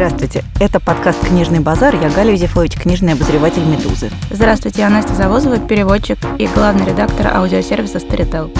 Здравствуйте, это подкаст «Книжный базар». Я Галя Юзефович, книжный обозреватель «Медузы». Здравствуйте, я Настя Завозова, переводчик и главный редактор аудиосервиса Storytel.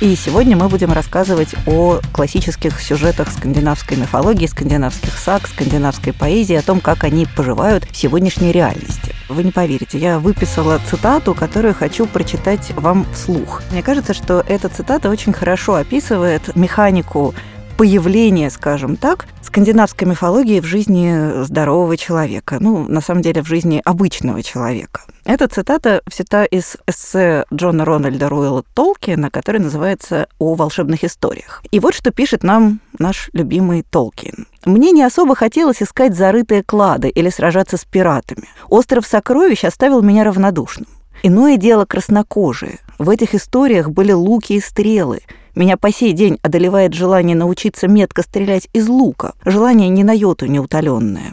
И сегодня мы будем рассказывать о классических сюжетах скандинавской мифологии, скандинавских саг, скандинавской поэзии, о том, как они поживают в сегодняшней реальности. Вы не поверите, я выписала цитату, которую хочу прочитать вам вслух. Мне кажется, что эта цитата очень хорошо описывает механику появление, скажем так, скандинавской мифологии в жизни здорового человека, ну, на самом деле, в жизни обычного человека. Эта цитата взята из эссе Джона Рональда Руэлла Толкина, который называется «О волшебных историях». И вот что пишет нам наш любимый Толкин. «Мне не особо хотелось искать зарытые клады или сражаться с пиратами. Остров сокровищ оставил меня равнодушным. Иное дело краснокожие. В этих историях были луки и стрелы, меня по сей день одолевает желание научиться метко стрелять из лука, желание ни на йоту не.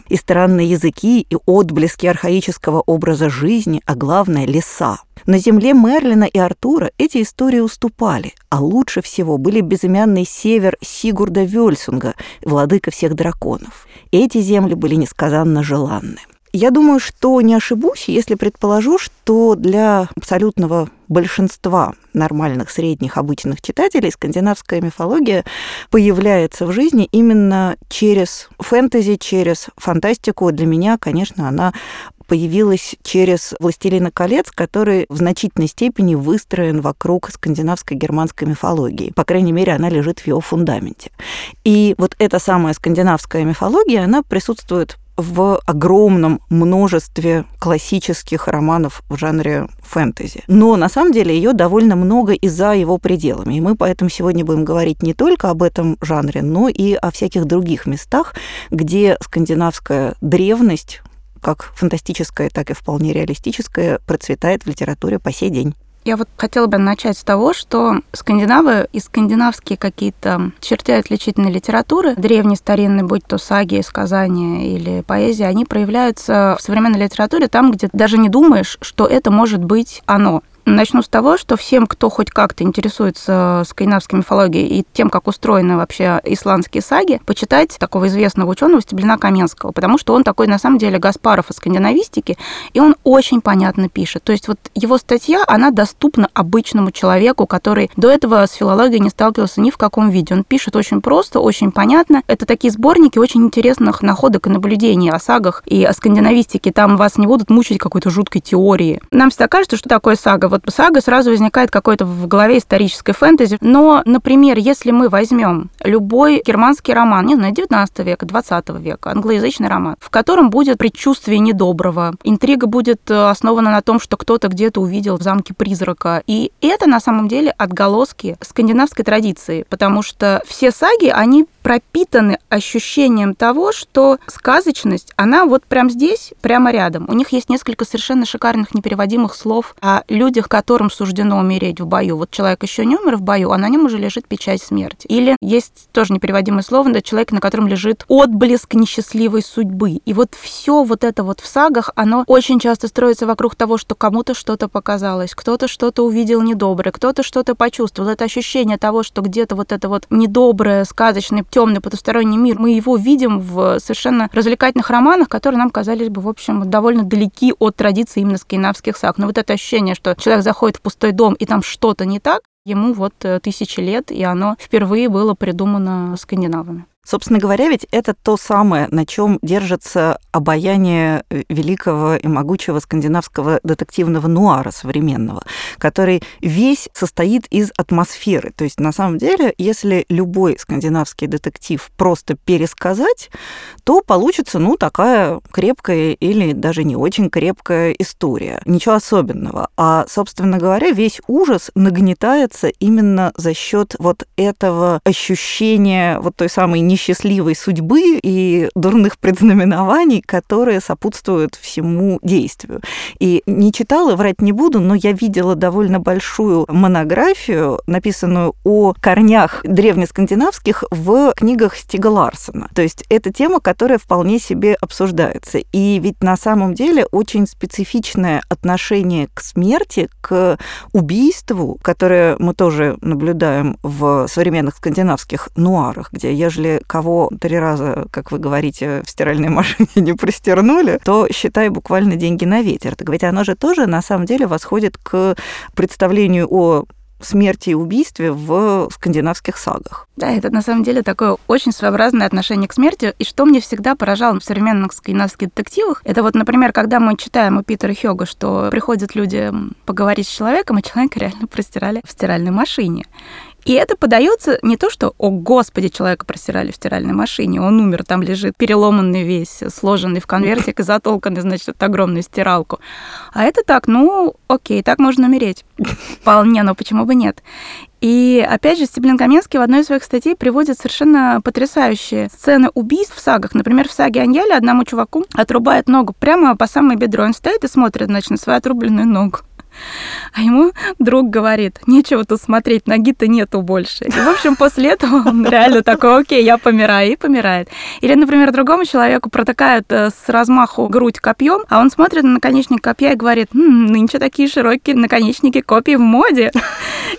И странные языки, и отблески архаического образа жизни, а главное — леса. На земле Мерлина и Артура эти истории уступали, а лучше всего были безымянный север Сигурда Вельсунга, владыка всех драконов. Эти земли были несказанно желанны. Я думаю, что не ошибусь, если предположу, что для абсолютного большинства нормальных, средних, обычных читателей скандинавская мифология появляется в жизни именно через фэнтези, через фантастику. Для меня, конечно, она появилась через «Властелина колец», который в значительной степени выстроен вокруг скандинавской германской мифологии. По крайней мере, она лежит в его фундаменте. И вот эта самая скандинавская мифология, она присутствует в огромном множестве классических романов в жанре фэнтези. Но на самом деле ее довольно много и за его пределами. И мы поэтому сегодня будем говорить не только об этом жанре, но и о всяких других местах, где скандинавская древность как фантастическая, так и вполне реалистическая, процветает в литературе по сей день. Я вот хотела бы начать с того, что скандинавы и скандинавские какие-то черты отличительной литературы, древние, старинные, будь то саги, сказания или поэзия, они проявляются в современной литературе там, где даже не думаешь, что это может быть оно. Начну с того, что всем, кто хоть как-то интересуется скандинавской мифологией и тем, как устроены вообще исландские саги, почитать такого известного ученого Стеблина Каменского, потому что он такой, на самом деле, Гаспаров из скандинавистики, и он очень понятно пишет. То есть вот его статья, она доступна обычному человеку, который до этого с филологией не сталкивался ни в каком виде. Он пишет очень просто, очень понятно. Это такие сборники очень интересных находок и наблюдений о сагах и о скандинавистике. Там вас не будут мучить какой-то жуткой теорией. Нам всегда кажется, что такое сага вот сага сразу возникает какой-то в голове исторической фэнтези. Но, например, если мы возьмем любой германский роман, не знаю, 19 века, 20 века, англоязычный роман, в котором будет предчувствие недоброго, интрига будет э, основана на том, что кто-то где-то увидел в замке призрака. И это на самом деле отголоски скандинавской традиции, потому что все саги, они пропитаны ощущением того, что сказочность, она вот прямо здесь, прямо рядом. У них есть несколько совершенно шикарных непереводимых слов о людях, которым суждено умереть в бою. Вот человек еще не умер в бою, а на нем уже лежит печать смерти. Или есть тоже непереводимое слово, да, человек, на котором лежит отблеск несчастливой судьбы. И вот все вот это вот в сагах, оно очень часто строится вокруг того, что кому-то что-то показалось, кто-то что-то увидел недоброе, кто-то что-то почувствовал. Это ощущение того, что где-то вот это вот недоброе, сказочное темный потусторонний мир, мы его видим в совершенно развлекательных романах, которые нам казались бы, в общем, довольно далеки от традиции именно скандинавских саг. Но вот это ощущение, что человек заходит в пустой дом, и там что-то не так, ему вот э, тысячи лет, и оно впервые было придумано скандинавами. Собственно говоря, ведь это то самое, на чем держится обаяние э, великого и могучего скандинавского детективного нуара современного, который весь состоит из атмосферы. То есть, на самом деле, если любой скандинавский детектив просто пересказать, то получится, ну, такая крепкая или даже не очень крепкая история. Ничего особенного. А, собственно говоря, весь ужас нагнетается именно за счет вот этого ощущения вот той самой несчастливой судьбы и дурных предзнаменований, которые сопутствуют всему действию. И не читала, врать не буду, но я видела довольно большую монографию, написанную о корнях древнескандинавских в книгах Стига Ларсона. То есть это тема, которая вполне себе обсуждается. И ведь на самом деле очень специфичное отношение к смерти, к убийству, которое мы тоже наблюдаем в современных скандинавских нуарах, где ежели кого три раза, как вы говорите, в стиральной машине не пристернули, то считай буквально деньги на ветер. Так ведь оно же тоже на самом деле восходит к представлению о смерти и убийстве в скандинавских сагах. Да, это на самом деле такое очень своеобразное отношение к смерти. И что мне всегда поражало в современных скандинавских детективах, это вот, например, когда мы читаем у Питера Хёга, что приходят люди поговорить с человеком, а человека реально простирали в стиральной машине. И это подается не то, что, о господи, человека просирали в стиральной машине, он умер, там лежит переломанный весь, сложенный в конвертик и затолканный, значит, эту огромную стиралку. А это так, ну, окей, так можно умереть. Вполне, но почему бы нет? И опять же, Стеблин Каменский в одной из своих статей приводит совершенно потрясающие сцены убийств в сагах. Например, в саге Аньяли одному чуваку отрубает ногу прямо по самой бедро. Он стоит и смотрит, значит, на свою отрубленную ногу. А ему друг говорит, нечего тут смотреть, ноги-то нету больше. И, в общем, после этого он реально такой, окей, я помираю, и помирает. Или, например, другому человеку протыкают э, с размаху грудь копьем, а он смотрит на наконечник копья и говорит, м-м, нынче такие широкие наконечники копий в моде.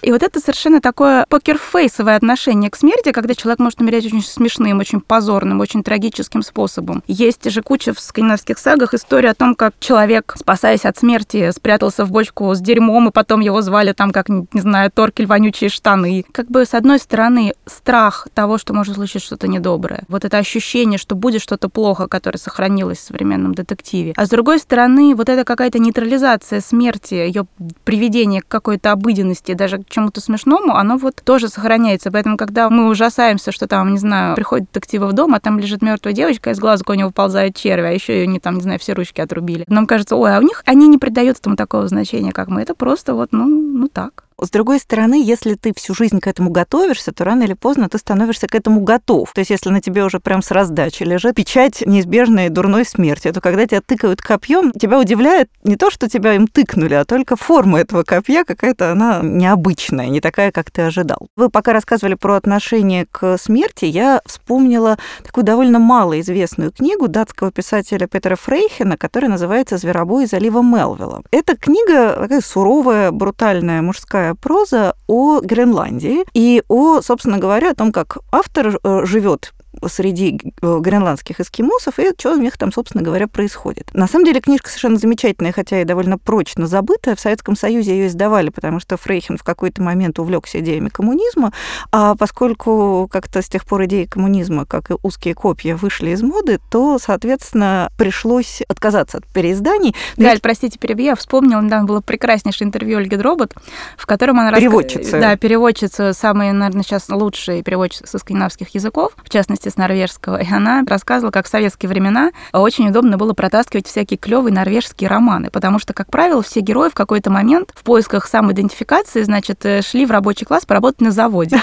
И вот это совершенно такое покерфейсовое отношение к смерти, когда человек может умереть очень смешным, очень позорным, очень трагическим способом. Есть же куча в скандинавских сагах история о том, как человек, спасаясь от смерти, спрятался в бочку с дерьмом, и потом его звали там, как, не знаю, Торкель вонючие штаны. Как бы, с одной стороны, страх того, что может случиться что-то недоброе. Вот это ощущение, что будет что-то плохо, которое сохранилось в современном детективе. А с другой стороны, вот это какая-то нейтрализация смерти, ее приведение к какой-то обыденности, даже к чему-то смешному, оно вот тоже сохраняется. Поэтому, когда мы ужасаемся, что там, не знаю, приходит детективы в дом, а там лежит мертвая девочка, из глаза у него выползает червь, а еще ее не там, не знаю, все ручки отрубили. Нам кажется, ой, а у них они не придают этому такого значения, как мы. Это просто вот, ну, ну так. С другой стороны, если ты всю жизнь к этому готовишься, то рано или поздно ты становишься к этому готов. То есть если на тебе уже прям с раздачи лежит печать неизбежной дурной смерти, то когда тебя тыкают копьем, тебя удивляет не то, что тебя им тыкнули, а только форма этого копья какая-то она необычная, не такая, как ты ожидал. Вы пока рассказывали про отношение к смерти, я вспомнила такую довольно малоизвестную книгу датского писателя Петера Фрейхена, которая называется «Зверобой залива Мелвилла». Эта книга такая суровая, брутальная мужская такая проза о Гренландии и о, собственно говоря, о том, как автор э, живет среди э, гренландских эскимосов, и что у них там, собственно говоря, происходит. На самом деле книжка совершенно замечательная, хотя и довольно прочно забытая. В Советском Союзе ее издавали, потому что Фрейхен в какой-то момент увлекся идеями коммунизма, а поскольку как-то с тех пор идеи коммунизма, как и узкие копья, вышли из моды, то, соответственно, пришлось отказаться от переизданий. Галь, есть... простите, перебью, я вспомнила, недавно было прекраснейшее интервью Ольги Дробот, в котором она... Переводчица. Да, переводчица, самые, наверное, сейчас лучшие переводчицы со скандинавских языков, в частности, с норвежского, и она рассказывала, как в советские времена очень удобно было протаскивать всякие клевые норвежские романы, потому что, как правило, все герои в какой-то момент в поисках самоидентификации, значит, э, шли в рабочий класс поработать на заводе.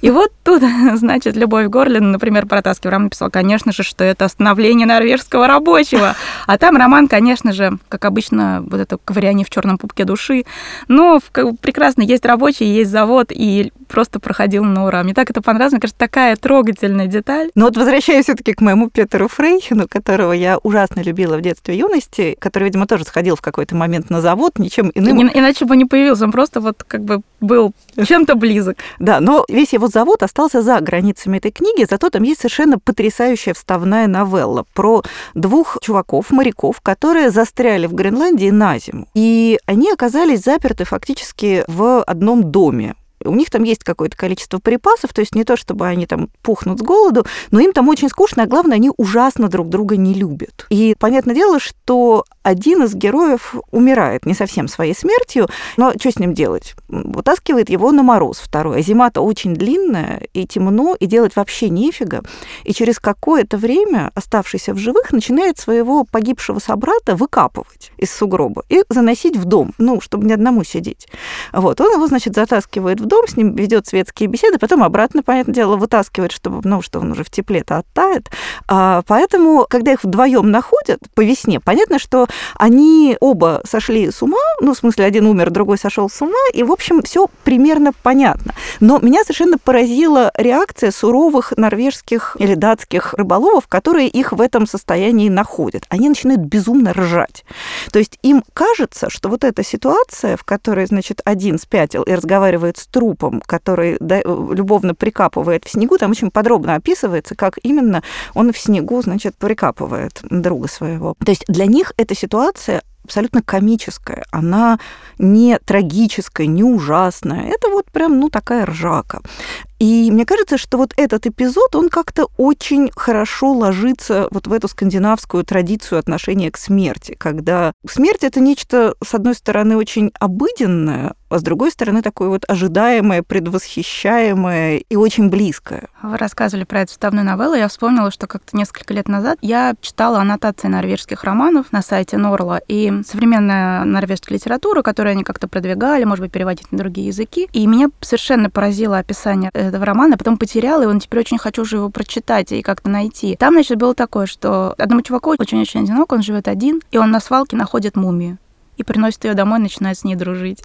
И вот тут, значит, Любовь Горлин, например, протаскивая роман, написала, конечно же, что это остановление норвежского рабочего. А там роман, конечно же, как обычно, вот это ковыряние в черном пупке души. Но прекрасно есть рабочий, есть завод, и просто проходил на ура. Мне так это понравилось. Мне кажется, такая трогательная деталь. Но вот возвращаясь все таки к моему Петеру Фрейхену, которого я ужасно любила в детстве и юности, который, видимо, тоже сходил в какой-то момент на завод, ничем иным... Иначе бы не появился, он просто вот как бы был чем-то близок. Да, но весь его завод остался за границами этой книги, зато там есть совершенно потрясающая вставная новелла про двух чуваков, моряков, которые застряли в Гренландии на зиму. И они оказались заперты фактически в одном доме у них там есть какое-то количество припасов, то есть не то, чтобы они там пухнут с голоду, но им там очень скучно, а главное, они ужасно друг друга не любят. И понятное дело, что один из героев умирает не совсем своей смертью, но что с ним делать? Вытаскивает его на мороз второй. А зима-то очень длинная, и темно, и делать вообще нефига. И через какое-то время оставшийся в живых начинает своего погибшего собрата выкапывать из сугроба и заносить в дом, ну, чтобы не одному сидеть. Вот, он его, значит, затаскивает в дом, с ним ведет светские беседы, потом обратно, понятное дело, вытаскивает, чтобы, ну, что он уже в тепле-то оттает. А, поэтому, когда их вдвоем находят по весне, понятно, что они оба сошли с ума, ну, в смысле, один умер, другой сошел с ума, и, в общем, все примерно понятно. Но меня совершенно поразила реакция суровых норвежских или датских рыболовов, которые их в этом состоянии находят. Они начинают безумно ржать. То есть им кажется, что вот эта ситуация, в которой, значит, один спятил и разговаривает с трупом, который любовно прикапывает в снегу, там очень подробно описывается, как именно он в снегу, значит, прикапывает друга своего. То есть для них эта ситуация абсолютно комическая, она не трагическая, не ужасная. Это вот прям, ну, такая ржака. И мне кажется, что вот этот эпизод, он как-то очень хорошо ложится вот в эту скандинавскую традицию отношения к смерти, когда смерть это нечто, с одной стороны, очень обыденное, а с другой стороны, такое вот ожидаемое, предвосхищаемое и очень близкое. Вы рассказывали про эту вставную новеллу. Я вспомнила, что как-то несколько лет назад я читала аннотации норвежских романов на сайте Норла, и современная норвежская литература, которую они как-то продвигали, может быть, переводить на другие языки. И меня совершенно поразило описание этого романа, а потом потеряла его, но теперь очень хочу уже его прочитать и как-то найти. Там, значит, было такое, что одному чуваку очень-очень одинок, он живет один, и он на свалке находит мумию и приносит ее домой, начинает с ней дружить.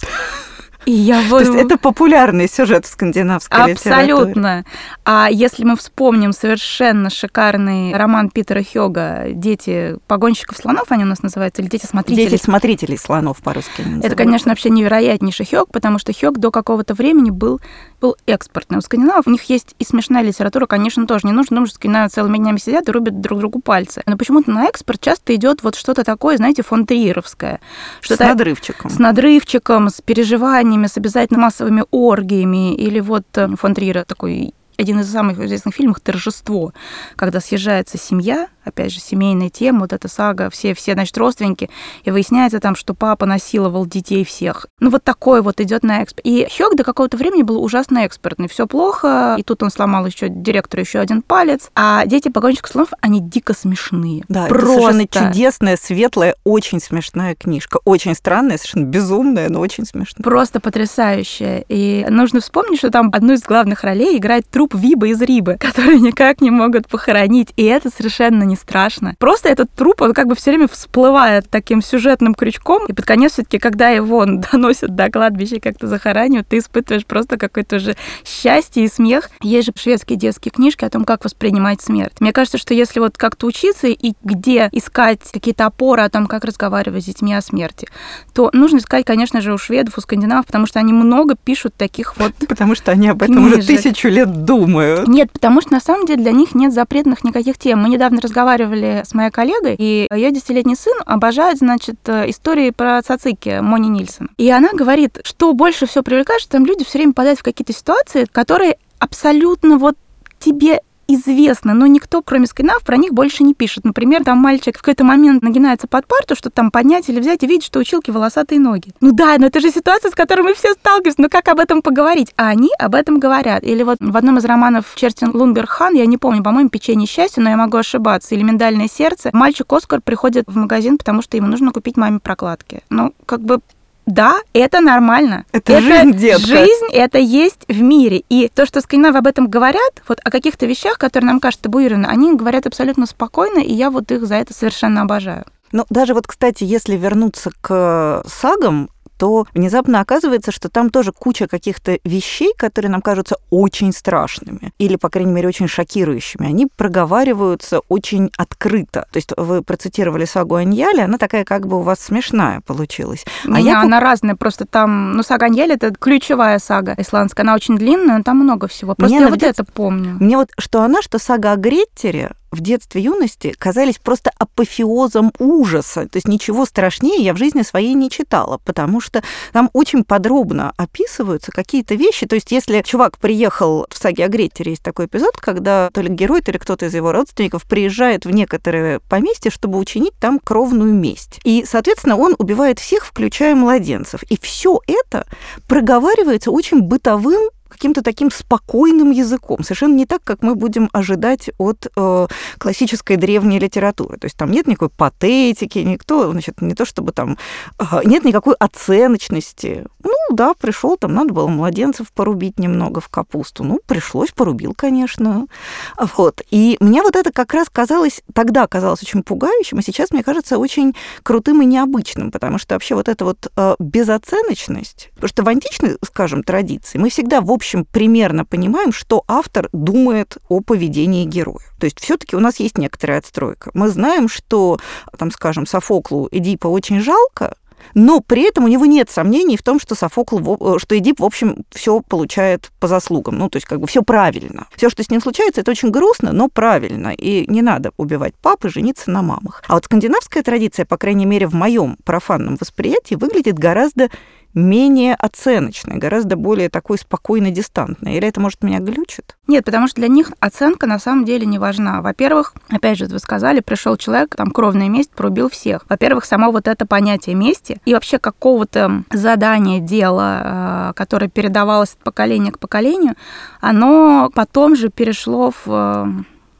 И я вот... То есть это популярный сюжет в скандинавской Абсолютно. Литературе. А если мы вспомним совершенно шикарный роман Питера Хёга «Дети погонщиков слонов», они у нас называются, или «Дети смотрителей». «Дети смотрителей слонов» по-русски. Это, конечно, вообще невероятнейший Хёг, потому что Хёг до какого-то времени был, был экспортный. У скандинавов у них есть и смешная литература, конечно, тоже. Не нужно думать, что скандинавы целыми днями сидят и рубят друг другу пальцы. Но почему-то на экспорт часто идет вот что-то такое, знаете, фон Триеровское. Что с надрывчиком. С надрывчиком, с переживанием компаниями, с обязательно массовыми оргиями, или вот э, фон Триера такой один из самых известных фильмов «Торжество», когда съезжается семья, опять же, семейная тема, вот эта сага, все, все, значит, родственники, и выясняется там, что папа насиловал детей всех. Ну, вот такой вот идет на экспорт. И Хёк до какого-то времени был ужасно экспертный. Все плохо, и тут он сломал еще директору еще один палец. А дети погонщиков слонов, они дико смешные. Да, Просто. это совершенно чудесная, светлая, очень смешная книжка. Очень странная, совершенно безумная, но очень смешная. Просто потрясающая. И нужно вспомнить, что там одну из главных ролей играет труп Виба из Рибы, который никак не могут похоронить. И это совершенно не страшно. Просто этот труп, он как бы все время всплывает таким сюжетным крючком, и под конец все-таки, когда его доносят до кладбища как-то захоранивают, ты испытываешь просто какое-то же счастье и смех. Есть же шведские детские книжки о том, как воспринимать смерть. Мне кажется, что если вот как-то учиться и где искать какие-то опоры о том, как разговаривать с детьми о смерти, то нужно искать, конечно же, у шведов, у скандинавов, потому что они много пишут таких вот Потому что они об этом книжек. уже тысячу лет думают. Нет, потому что на самом деле для них нет запретных никаких тем. Мы недавно разговаривали с моей коллегой, и ее десятилетний сын обожает, значит, истории про цацики Мони Нильсон. И она говорит, что больше всего привлекает, что там люди все время попадают в какие-то ситуации, которые абсолютно вот тебе известно, но никто, кроме скандинавов, про них больше не пишет. Например, там мальчик в какой-то момент нагинается под парту, что там поднять или взять, и видит, что училки волосатые ноги. Ну да, но это же ситуация, с которой мы все сталкиваемся. Ну как об этом поговорить? А они об этом говорят. Или вот в одном из романов Черстин Лунгерхан, я не помню, по-моему, «Печенье счастья», но я могу ошибаться, или «Миндальное сердце», мальчик Оскар приходит в магазин, потому что ему нужно купить маме прокладки. Ну, как бы да, это нормально. Это, это жизнь, детка. Жизнь это есть в мире. И то, что скандинавы об этом говорят, вот о каких-то вещах, которые нам кажутся табуированы, они говорят абсолютно спокойно, и я вот их за это совершенно обожаю. Ну, даже вот, кстати, если вернуться к сагам, то внезапно оказывается, что там тоже куча каких-то вещей, которые нам кажутся очень страшными или, по крайней мере, очень шокирующими. Они проговариваются очень открыто. То есть вы процитировали сагу Аньяли, она такая как бы у вас смешная получилась. А Не, я... она разная, просто там, ну, сага Аньяли — это ключевая сага исландская, она очень длинная, но там много всего. Просто Мне я вот это помню. Мне вот что она, что сага о Греттере, в детстве, юности казались просто апофеозом ужаса. То есть ничего страшнее я в жизни своей не читала, потому что там очень подробно описываются какие-то вещи. То есть если чувак приехал в саге о Греттере, есть такой эпизод, когда то ли герой, то ли кто-то из его родственников приезжает в некоторое поместье, чтобы учинить там кровную месть. И, соответственно, он убивает всех, включая младенцев. И все это проговаривается очень бытовым каким-то таким спокойным языком, совершенно не так, как мы будем ожидать от э, классической древней литературы. То есть там нет никакой патетики, никто, значит, не то чтобы там, э, нет никакой оценочности. Ну, да, пришел, там надо было младенцев порубить немного в капусту. Ну, пришлось, порубил, конечно. Вот. И мне вот это как раз казалось, тогда казалось очень пугающим, а сейчас, мне кажется, очень крутым и необычным, потому что вообще вот эта вот э, безоценочность, потому что в античной, скажем, традиции мы всегда, в общем, примерно понимаем, что автор думает о поведении героя. То есть все-таки у нас есть некоторая отстройка. Мы знаем, что, там, скажем, Софоклу Эдипа очень жалко, но при этом у него нет сомнений в том, что Софокл, э, что Эдип, в общем, все получает по заслугам. Ну, то есть как бы все правильно. Все, что с ним случается, это очень грустно, но правильно. И не надо убивать папы, жениться на мамах. А вот скандинавская традиция, по крайней мере, в моем профанном восприятии, выглядит гораздо менее оценочной, гораздо более такой спокойно дистантной. Или это, может, меня глючит? Нет, потому что для них оценка на самом деле не важна. Во-первых, опять же, вы сказали, пришел человек, там, кровная месть, порубил всех. Во-первых, само вот это понятие мести и вообще какого-то задания, дела, э, которое передавалось от поколения к поколению, оно потом же перешло в э,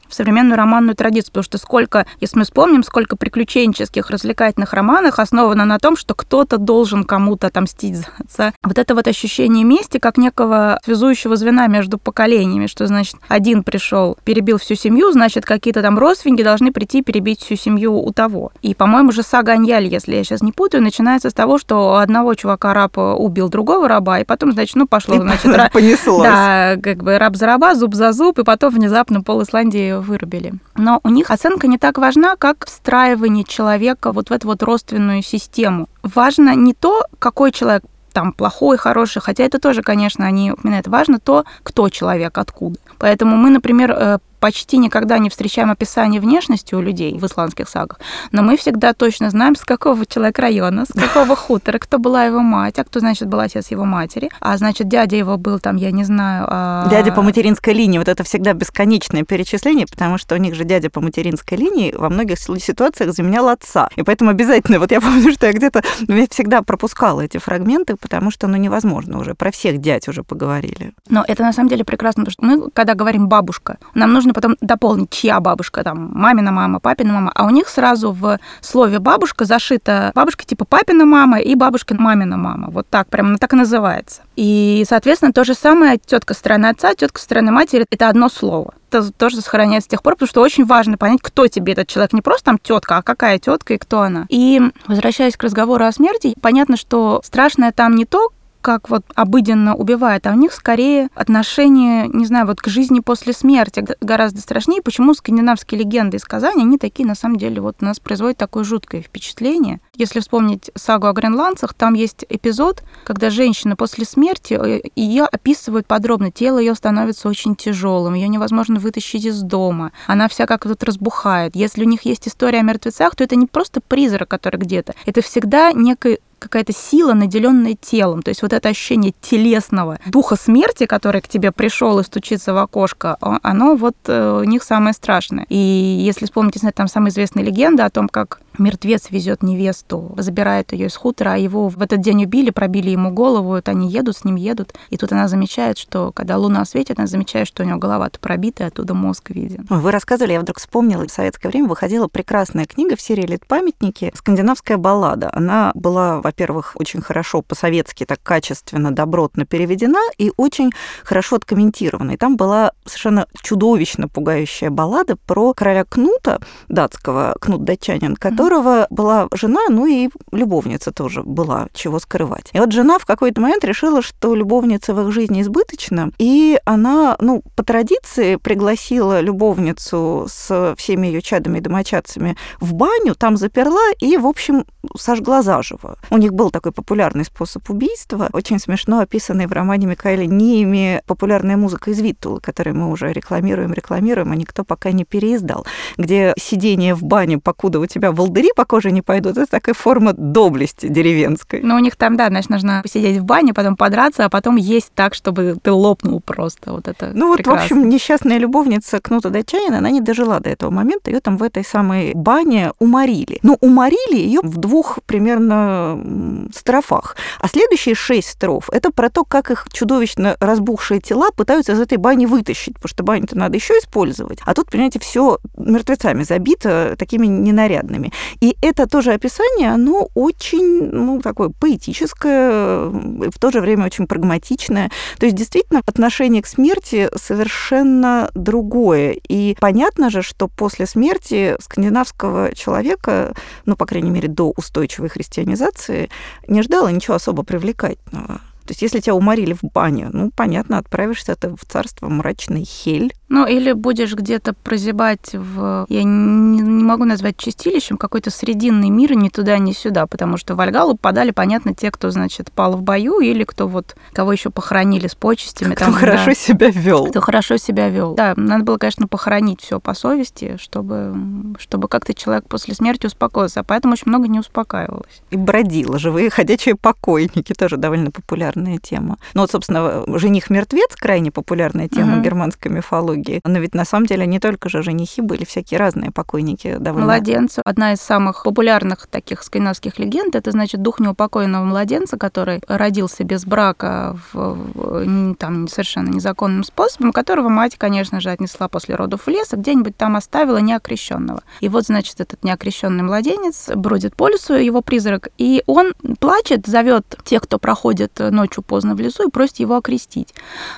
в современную романную традицию, потому что сколько, если мы вспомним, сколько приключенческих, развлекательных романов основано на том, что кто-то должен кому-то отомстить за отца. Вот это вот ощущение мести как некого связующего звена между поколениями, что значит один пришел, перебил всю семью, значит какие-то там родственники должны прийти перебить всю семью у того. И, по-моему, же сага Аньяль, если я сейчас не путаю, начинается с того, что одного чувака раб убил другого раба, и потом, значит, ну пошло, значит, понеслось. Да, как бы раб за раба, зуб за зуб, и потом внезапно пол Исландии вырубили. Но у них оценка не так важна, как встраивание человека вот в эту вот родственную систему. Важно не то, какой человек там плохой, хороший, хотя это тоже, конечно, они упоминают. Важно то, кто человек, откуда. Поэтому мы, например, э, почти никогда не встречаем описание внешности у людей в исландских сагах, но мы всегда точно знаем, с какого человека района, с какого хутора, кто была его мать, а кто, значит, был отец его матери, а, значит, дядя его был там, я не знаю... А... Дядя по материнской линии, вот это всегда бесконечное перечисление, потому что у них же дядя по материнской линии во многих ситуациях заменял отца. И поэтому обязательно, вот я помню, что я где-то я всегда пропускала эти фрагменты, потому что, ну, невозможно уже, про всех дядь уже поговорили. Но это на самом деле прекрасно, потому что мы, когда говорим бабушка, нам нужно потом дополнить, чья бабушка, там, мамина мама, папина мама, а у них сразу в слове бабушка зашита бабушка типа папина мама и бабушка мамина мама. Вот так, прям она так и называется. И, соответственно, то же самое тетка стороны отца, тетка стороны матери это одно слово. Это тоже сохраняется с тех пор, потому что очень важно понять, кто тебе этот человек. Не просто там тетка, а какая тетка и кто она. И возвращаясь к разговору о смерти, понятно, что страшное там не то, как вот обыденно убивает, а у них скорее отношение, не знаю, вот к жизни после смерти гораздо страшнее. Почему скандинавские легенды и сказания, они такие, на самом деле, вот у нас производят такое жуткое впечатление. Если вспомнить сагу о гренландцах, там есть эпизод, когда женщина после смерти, э, ее описывают подробно, тело ее становится очень тяжелым, ее невозможно вытащить из дома, она вся как тут разбухает. Если у них есть история о мертвецах, то это не просто призрак, который где-то, это всегда некий какая-то сила, наделенная телом. То есть вот это ощущение телесного духа смерти, который к тебе пришел и стучится в окошко, оно вот э, у них самое страшное. И если вспомнить, там самая известная легенда о том, как мертвец везет невесту, забирает ее из хутора, а его в этот день убили, пробили ему голову, вот они едут, с ним едут, и тут она замечает, что когда луна светит, она замечает, что у него голова-то пробита, и оттуда мозг виден. Вы рассказывали, я вдруг вспомнила, в советское время выходила прекрасная книга в серии «Лет памятники» «Скандинавская баллада». Она была, во-первых, очень хорошо по-советски, так качественно, добротно переведена и очень хорошо откомментирована. И там была совершенно чудовищно пугающая баллада про короля Кнута, датского, Кнут датчанин, который которого была жена, ну и любовница тоже была, чего скрывать. И вот жена в какой-то момент решила, что любовница в их жизни избыточна, и она, ну, по традиции пригласила любовницу с всеми ее чадами и домочадцами в баню, там заперла и, в общем, сожгла заживо. У них был такой популярный способ убийства, очень смешно описанный в романе Микаэля Ними популярная музыка из Виттула, которую мы уже рекламируем, рекламируем, а никто пока не переиздал, где сидение в бане, покуда у тебя волдыри волдыри по коже не пойдут. Это такая форма доблести деревенской. Но у них там, да, значит, нужно посидеть в бане, потом подраться, а потом есть так, чтобы ты лопнул просто. Вот это Ну прекрасно. вот, в общем, несчастная любовница Кнута Датчанина, она не дожила до этого момента. Ее там в этой самой бане уморили. Но уморили ее в двух примерно строфах. А следующие шесть строф — это про то, как их чудовищно разбухшие тела пытаются из этой бани вытащить, потому что баню-то надо еще использовать. А тут, понимаете, все мертвецами забито, такими ненарядными. И это тоже описание, оно очень, ну, такое поэтическое, в то же время очень прагматичное. То есть, действительно, отношение к смерти совершенно другое. И понятно же, что после смерти скандинавского человека, ну, по крайней мере, до устойчивой христианизации, не ждало ничего особо привлекательного. То есть, если тебя уморили в бане, ну, понятно, отправишься ты в царство мрачный хель. Ну, или будешь где-то прозябать в... Я не, не могу назвать чистилищем, какой-то срединный мир ни туда, ни сюда, потому что в Альгалу подали, понятно, те, кто, значит, пал в бою, или кто вот... Кого еще похоронили с почестями. Кто там, хорошо да, себя вел. Кто хорошо себя вел. Да, надо было, конечно, похоронить все по совести, чтобы, чтобы как-то человек после смерти успокоился. А поэтому очень много не успокаивалось. И бродило. Живые ходячие покойники тоже довольно популярны популярная тема. Ну вот, собственно, жених-мертвец крайне популярная тема угу. германской мифологии. Но ведь на самом деле не только же женихи были, всякие разные покойники довольно. Младенцы. Одна из самых популярных таких скандинавских легенд это значит дух неупокоенного младенца, который родился без брака в, там совершенно незаконным способом, которого мать, конечно же, отнесла после родов в лес, и где-нибудь там оставила неокрещенного. И вот, значит, этот неокрещенный младенец бродит по лесу, его призрак, и он плачет, зовет тех, кто проходит ночь ночью поздно в лесу и просит его окрестить.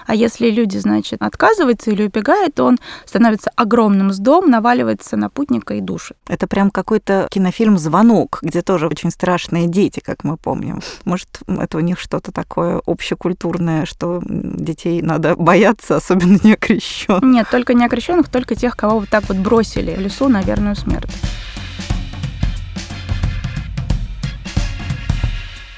А если люди, значит, отказываются или убегают, то он становится огромным сдом, наваливается на путника и души. Это прям какой-то кинофильм «Звонок», где тоже очень страшные дети, как мы помним. Может, это у них что-то такое общекультурное, что детей надо бояться, особенно неокрещенных? Нет, только неокрещенных, только тех, кого вот так вот бросили в лесу на верную смерть.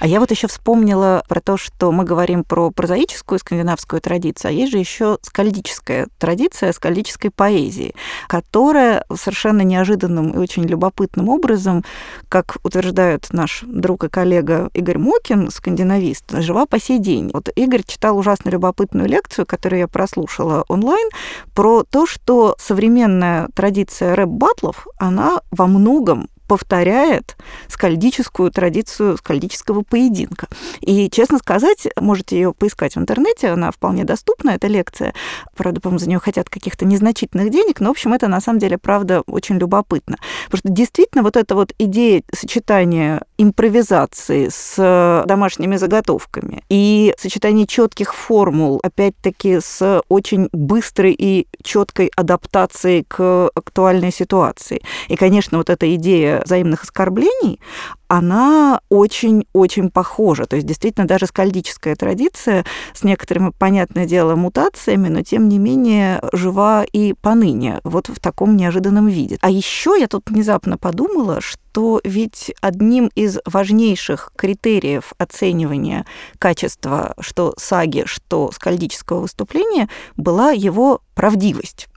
А я вот еще вспомнила про то, что мы говорим про прозаическую скандинавскую традицию, а есть же еще скальдическая традиция скальдической поэзии, которая совершенно неожиданным и очень любопытным образом, как утверждает наш друг и коллега Игорь Мокин, скандинавист, жива по сей день. Вот Игорь читал ужасно любопытную лекцию, которую я прослушала онлайн, про то, что современная традиция рэп-батлов, она во многом повторяет скальдическую традицию скальдического поединка. И, честно сказать, можете ее поискать в интернете, она вполне доступна, эта лекция. Правда, по-моему, за нее хотят каких-то незначительных денег, но, в общем, это на самом деле, правда, очень любопытно. Потому что действительно вот эта вот идея сочетания импровизации с домашними заготовками и сочетание четких формул, опять-таки, с очень быстрой и четкой адаптацией к актуальной ситуации. И, конечно, вот эта идея взаимных оскорблений, она очень-очень похожа. То есть действительно даже скальдическая традиция с некоторыми, понятное дело, мутациями, но тем не менее жива и поныне, вот в таком неожиданном виде. А еще я тут внезапно подумала, что ведь одним из важнейших критериев оценивания качества что саги, что скальдического выступления была его правдивость.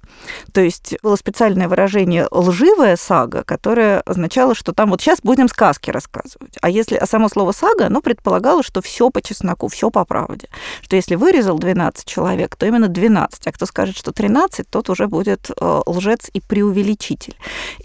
То есть было специальное выражение «лживая сага», которое означало, что там вот сейчас будем сказки рассказывать. А если а само слово «сага», оно предполагало, что все по чесноку, все по правде. Что если вырезал 12 человек, то именно 12. А кто скажет, что 13, тот уже будет э, лжец и преувеличитель.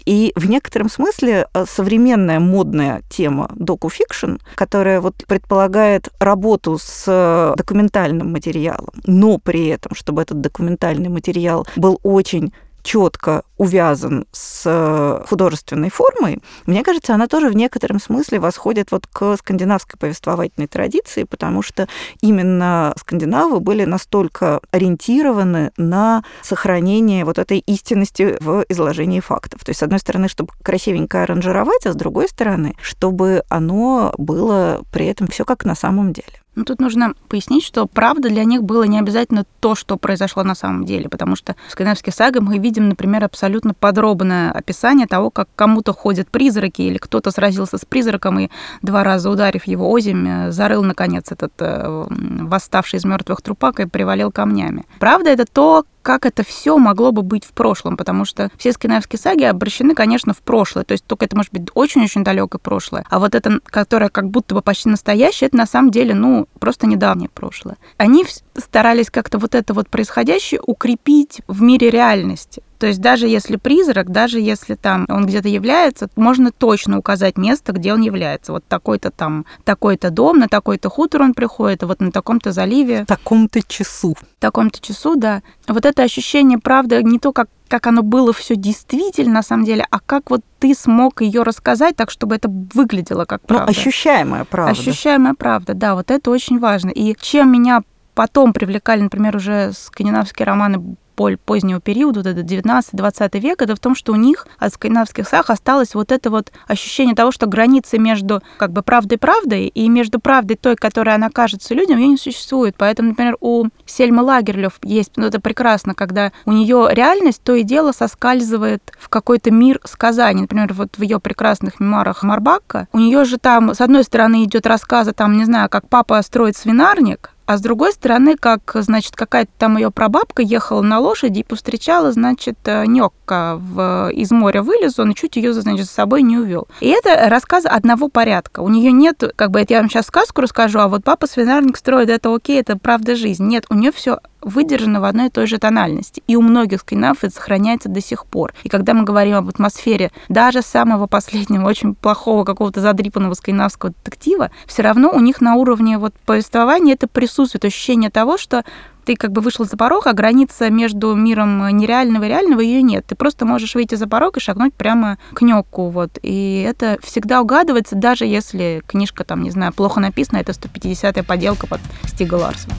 И в некотором смысле э, современная модная тема доку-фикшн, которая вот предполагает работу с э, документальным материалом, но при этом, чтобы этот документальный материал был очень очень четко увязан с э, художественной формой, мне кажется, она тоже в некотором смысле восходит вот к скандинавской повествовательной традиции, потому что именно скандинавы были настолько ориентированы на сохранение вот этой истинности в изложении фактов. То есть, с одной стороны, чтобы красивенько аранжировать, а с другой стороны, чтобы оно было при этом все как на самом деле. Ну, тут нужно пояснить, что правда для них было не обязательно то, что произошло на самом деле, потому что в скандинавских сагах мы видим, например, абсолютно подробное описание того, как кому-то ходят призраки, или кто-то сразился с призраком и два раза ударив его озимь, зарыл, наконец, этот э, восставший из мертвых трупак и привалил камнями. Правда, это то, как это все могло бы быть в прошлом, потому что все скандинавские саги обращены, конечно, в прошлое, то есть только это может быть очень-очень далекое прошлое, а вот это, которое как будто бы почти настоящее, это на самом деле, ну, просто недавнее прошлое. Они старались как-то вот это вот происходящее укрепить в мире реальности. То есть даже если призрак, даже если там он где-то является, можно точно указать место, где он является. Вот такой-то там, такой-то дом, на такой-то хутор он приходит, вот на таком-то заливе. В таком-то часу. В таком-то часу, да. Вот это ощущение, правда, не то, как как оно было все действительно на самом деле, а как вот ты смог ее рассказать так, чтобы это выглядело как ну, правда. Ну, ощущаемая правда. Ощущаемая правда, да, вот это очень важно. И чем меня потом привлекали, например, уже скандинавские романы более позднего периода, вот это 19-20 век, это в том, что у них от скандинавских саг осталось вот это вот ощущение того, что границы между как бы правдой-правдой и между правдой той, которая она кажется людям, ее не существует. Поэтому, например, у Сельмы Лагерлёв есть, ну это прекрасно, когда у нее реальность то и дело соскальзывает в какой-то мир сказаний. Например, вот в ее прекрасных мемуарах Марбакка, у нее же там, с одной стороны, идет рассказы, там, не знаю, как папа строит свинарник, а с другой стороны, как, значит, какая-то там ее прабабка ехала на лошади и повстречала, значит, э, Нёкка в, из моря вылез, он чуть ее, значит, с собой не увел. И это рассказ одного порядка. У нее нет, как бы, это я вам сейчас сказку расскажу, а вот папа свинарник строит, это окей, это правда жизнь. Нет, у нее все выдержано в одной и той же тональности. И у многих скандинавов это сохраняется до сих пор. И когда мы говорим об атмосфере даже самого последнего, очень плохого какого-то задрипанного скандинавского детектива, все равно у них на уровне вот повествования это присутствует ощущение того, что ты как бы вышел за порог, а граница между миром нереального и реального ее нет. Ты просто можешь выйти за порог и шагнуть прямо к нёку, вот. И это всегда угадывается, даже если книжка там, не знаю, плохо написана, это 150-я поделка под Стига Ларсона.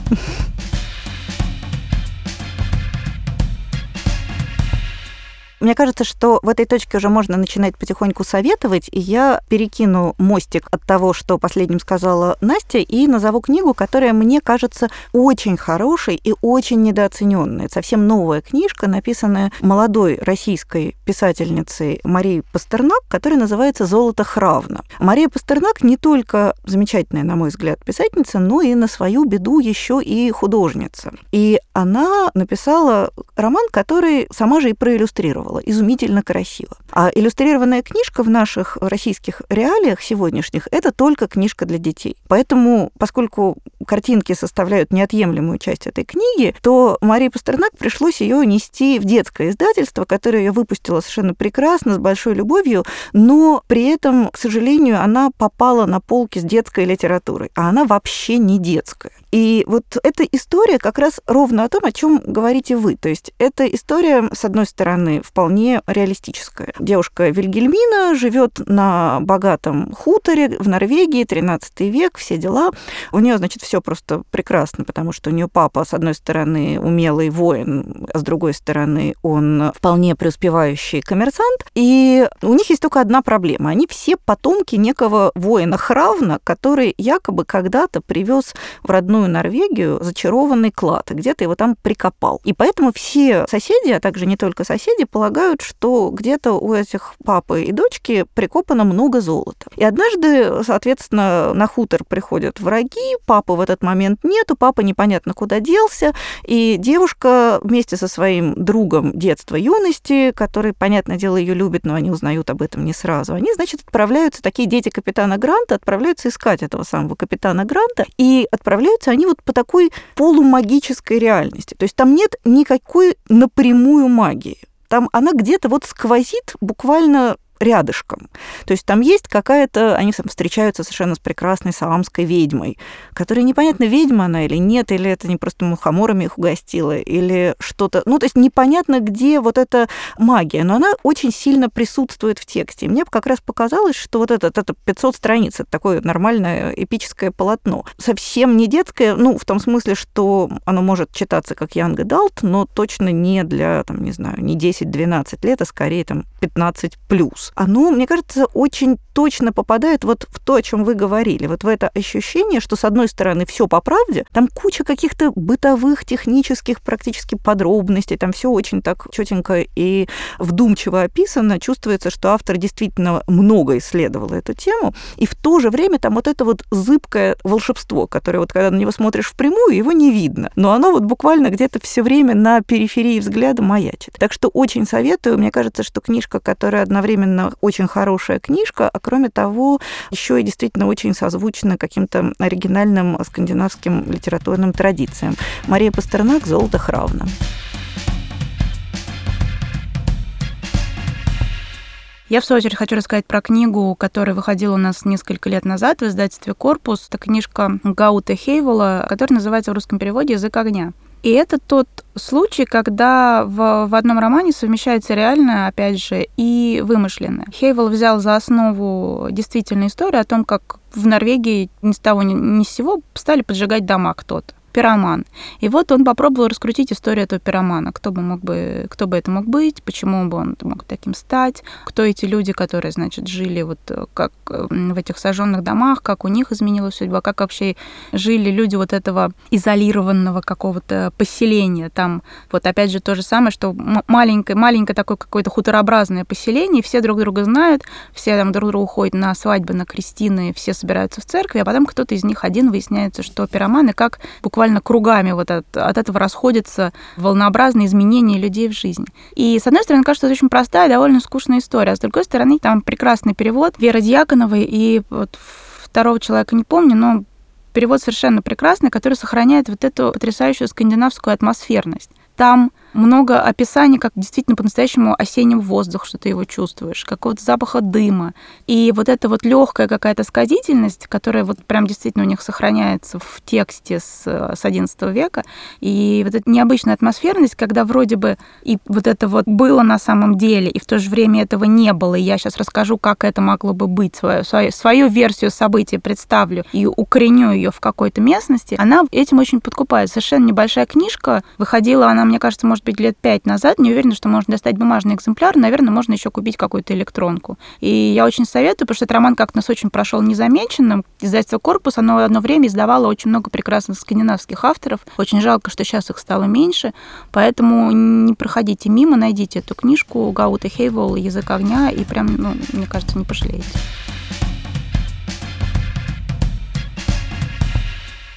Мне кажется, что в этой точке уже можно начинать потихоньку советовать, и я перекину мостик от того, что последним сказала Настя, и назову книгу, которая мне кажется очень хорошей и очень недооцененной. Совсем новая книжка, написанная молодой российской писательницей Марией Пастернак, которая называется «Золото Хравна». Мария Пастернак не только замечательная, на мой взгляд, писательница, но и на свою беду еще и художница. И она написала роман, который сама же и проиллюстрировала иллюстрировала, изумительно красиво. А иллюстрированная книжка в наших российских реалиях сегодняшних – это только книжка для детей. Поэтому, поскольку картинки составляют неотъемлемую часть этой книги, то Марии Пастернак пришлось ее нести в детское издательство, которое ее выпустило совершенно прекрасно, с большой любовью, но при этом, к сожалению, она попала на полки с детской литературой, а она вообще не детская. И вот эта история как раз ровно о том, о чем говорите вы. То есть эта история, с одной стороны, вполне реалистическая. Девушка Вильгельмина живет на богатом хуторе в Норвегии, 13 век, все дела. У нее, значит, все просто прекрасно, потому что у нее папа, с одной стороны, умелый воин, а с другой стороны, он вполне преуспевающий коммерсант. И у них есть только одна проблема. Они все потомки некого воина Хравна, который якобы когда-то привез в родную Норвегию зачарованный клад, и где-то его там прикопал. И поэтому все соседи, а также не только соседи, полагают, что где-то у этих папы и дочки прикопано много золота. И однажды, соответственно, на хутор приходят враги, папы в этот момент нету, папа непонятно куда делся, и девушка вместе со своим другом детства юности, который, понятное дело, ее любит, но они узнают об этом не сразу, они, значит, отправляются, такие дети капитана Гранта, отправляются искать этого самого капитана Гранта и отправляются они вот по такой полумагической реальности. То есть там нет никакой напрямую магии. Там она где-то вот сквозит буквально рядышком. То есть там есть какая-то... Они встречаются совершенно с прекрасной саамской ведьмой, которая непонятно, ведьма она или нет, или это не просто мухоморами их угостила, или что-то... Ну, то есть непонятно, где вот эта магия, но она очень сильно присутствует в тексте. И мне как раз показалось, что вот это, это 500 страниц, это такое нормальное эпическое полотно. Совсем не детское, ну, в том смысле, что оно может читаться как Янг Далт, но точно не для, там, не знаю, не 10-12 лет, а скорее там 15 плюс. Оно, мне кажется, очень точно попадает вот в то, о чем вы говорили, вот в это ощущение, что, с одной стороны, все по правде, там куча каких-то бытовых, технических практически подробностей, там все очень так четенько и вдумчиво описано, чувствуется, что автор действительно много исследовал эту тему, и в то же время там вот это вот зыбкое волшебство, которое вот когда на него смотришь впрямую, его не видно, но оно вот буквально где-то все время на периферии взгляда маячит. Так что очень советую, мне кажется, что книжка, которая одновременно очень хорошая книжка, а кроме того, еще и действительно очень созвучна каким-то оригинальным скандинавским литературным традициям. Мария Пастернак «Золото Хравна». Я, в свою очередь, хочу рассказать про книгу, которая выходила у нас несколько лет назад в издательстве «Корпус». Это книжка Гаута Хейвола, которая называется в русском переводе «Язык огня». И это тот случай, когда в, в одном романе совмещается реальное, опять же, и вымышленное. Хейвел взял за основу действительную историю о том, как в Норвегии ни с того ни, ни с сего стали поджигать дома кто-то пироман. И вот он попробовал раскрутить историю этого пиромана. Кто бы, мог бы, кто бы это мог быть, почему бы он мог таким стать, кто эти люди, которые, значит, жили вот э, как в этих сожженных домах, как у них изменилась судьба, как вообще жили люди вот этого изолированного какого-то поселения. Там вот опять же то же самое, что маленькое, маленькое такое какое-то хуторообразное поселение, все друг друга знают, все там друг друга ходят на свадьбы, на крестины, все собираются в церкви, а потом кто-то из них один выясняется, что пироман, и как буквально буквально кругами вот от, от этого расходятся волнообразные изменения людей в жизни. И, с одной стороны, кажется, это очень простая, довольно скучная история, а с другой стороны, там прекрасный перевод Веры Дьяконовой, и вот второго человека не помню, но перевод совершенно прекрасный, который сохраняет вот эту потрясающую скандинавскую атмосферность. Там много описаний, как действительно по-настоящему осеннего воздуха, что ты его чувствуешь, какого-то запаха дыма. И вот эта вот легкая какая-то сказительность, которая вот прям действительно у них сохраняется в тексте с, с XI века, и вот эта необычная атмосферность, когда вроде бы и вот это вот было на самом деле, и в то же время этого не было, и я сейчас расскажу, как это могло бы быть, свою, свою, свою версию событий представлю и укореню ее в какой-то местности, она этим очень подкупает. Совершенно небольшая книжка, выходила она, мне кажется, может может быть, лет пять назад. Не уверена, что можно достать бумажный экземпляр. Наверное, можно еще купить какую-то электронку. И я очень советую, потому что этот роман как-то нас очень прошел незамеченным. Издательство «Корпус», оно одно время издавало очень много прекрасных скандинавских авторов. Очень жалко, что сейчас их стало меньше. Поэтому не проходите мимо, найдите эту книжку Гаута Хейвол «Язык огня» и прям, ну, мне кажется, не пожалеете.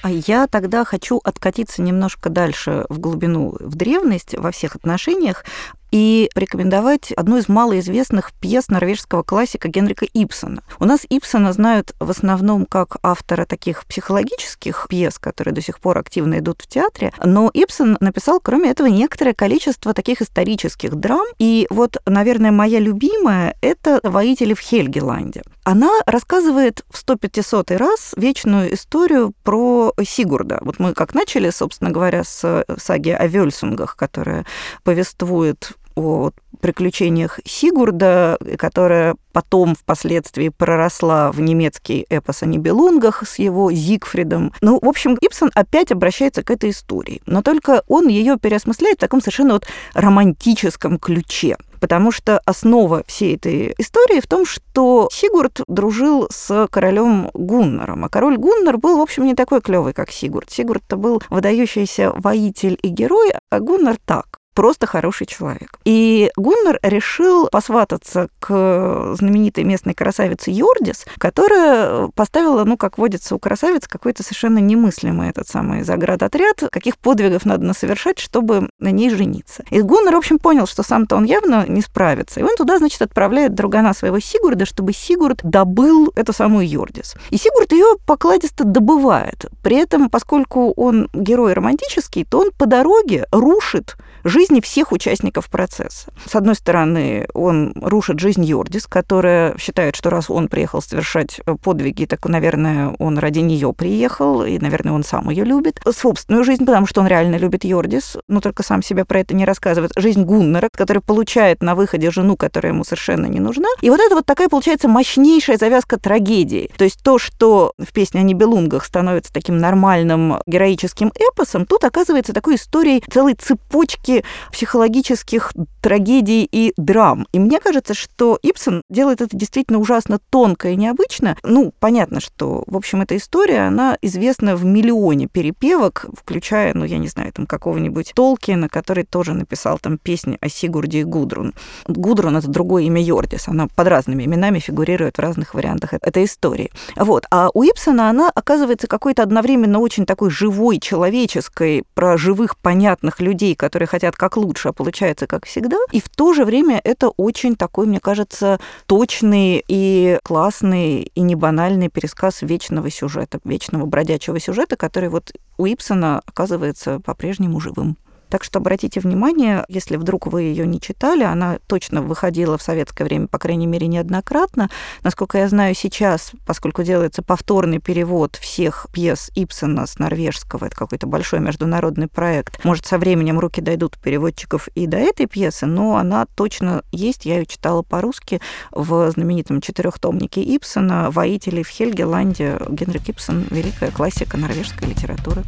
А я тогда хочу откатиться немножко дальше в глубину, в древность во всех отношениях и порекомендовать одну из малоизвестных пьес норвежского классика Генрика Ипсона. У нас Ипсона знают в основном как автора таких психологических пьес, которые до сих пор активно идут в театре, но Ипсон написал, кроме этого, некоторое количество таких исторических драм, и вот, наверное, моя любимая — это «Воители в Хельгеланде». Она рассказывает в 100-500 раз вечную историю про Сигурда. Вот мы как начали, собственно говоря, с саги о Вельсунгах, которая повествует о приключениях Сигурда, которая потом впоследствии проросла в немецкий эпос о Нибелунгах с его Зигфридом. Ну, в общем, Гибсон опять обращается к этой истории, но только он ее переосмысляет в таком совершенно вот романтическом ключе потому что основа всей этой истории в том, что Сигурд дружил с королем Гуннаром, а король Гуннар был, в общем, не такой клевый, как Сигурд. Сигурд-то был выдающийся воитель и герой, а Гуннар так просто хороший человек. И Гуннар решил посвататься к знаменитой местной красавице Йордис, которая поставила, ну, как водится у красавиц, какой-то совершенно немыслимый этот самый заградотряд, каких подвигов надо совершать, чтобы на ней жениться. И Гуннар, в общем, понял, что сам-то он явно не справится. И он туда, значит, отправляет другана своего Сигурда, чтобы Сигурд добыл эту самую Йордис. И Сигурд ее покладисто добывает. При этом, поскольку он герой романтический, то он по дороге рушит жизни всех участников процесса. С одной стороны, он рушит жизнь Йордис, которая считает, что раз он приехал совершать подвиги, так, наверное, он ради нее приехал, и, наверное, он сам ее любит. Собственную жизнь, потому что он реально любит Йордис, но только сам себе про это не рассказывает. Жизнь Гуннера, который получает на выходе жену, которая ему совершенно не нужна. И вот это вот такая, получается, мощнейшая завязка трагедии. То есть то, что в песне о Нибелунгах становится таким нормальным героическим эпосом, тут оказывается такой историей целой цепочки психологических трагедий и драм. И мне кажется, что Ипсон делает это действительно ужасно тонко и необычно. Ну, понятно, что, в общем, эта история, она известна в миллионе перепевок, включая, ну, я не знаю, там какого-нибудь Толкина, который тоже написал там песни о Сигурде и Гудрун. Гудрун — это другое имя Йордис, она под разными именами фигурирует в разных вариантах этой истории. Вот. А у Ипсона она оказывается какой-то одновременно очень такой живой, человеческой, про живых, понятных людей, которые хотят как лучше, а получается как всегда. И в то же время это очень такой, мне кажется, точный и классный и не банальный пересказ вечного сюжета, вечного бродячего сюжета, который вот у Ипсона оказывается по-прежнему живым. Так что обратите внимание, если вдруг вы ее не читали, она точно выходила в советское время, по крайней мере, неоднократно. Насколько я знаю сейчас, поскольку делается повторный перевод всех пьес Ипсона с норвежского, это какой-то большой международный проект, может, со временем руки дойдут переводчиков и до этой пьесы, но она точно есть, я ее читала по-русски в знаменитом четырехтомнике Ипсона «Воители в Хельгеланде». Генрик Ипсон – великая классика норвежской литературы.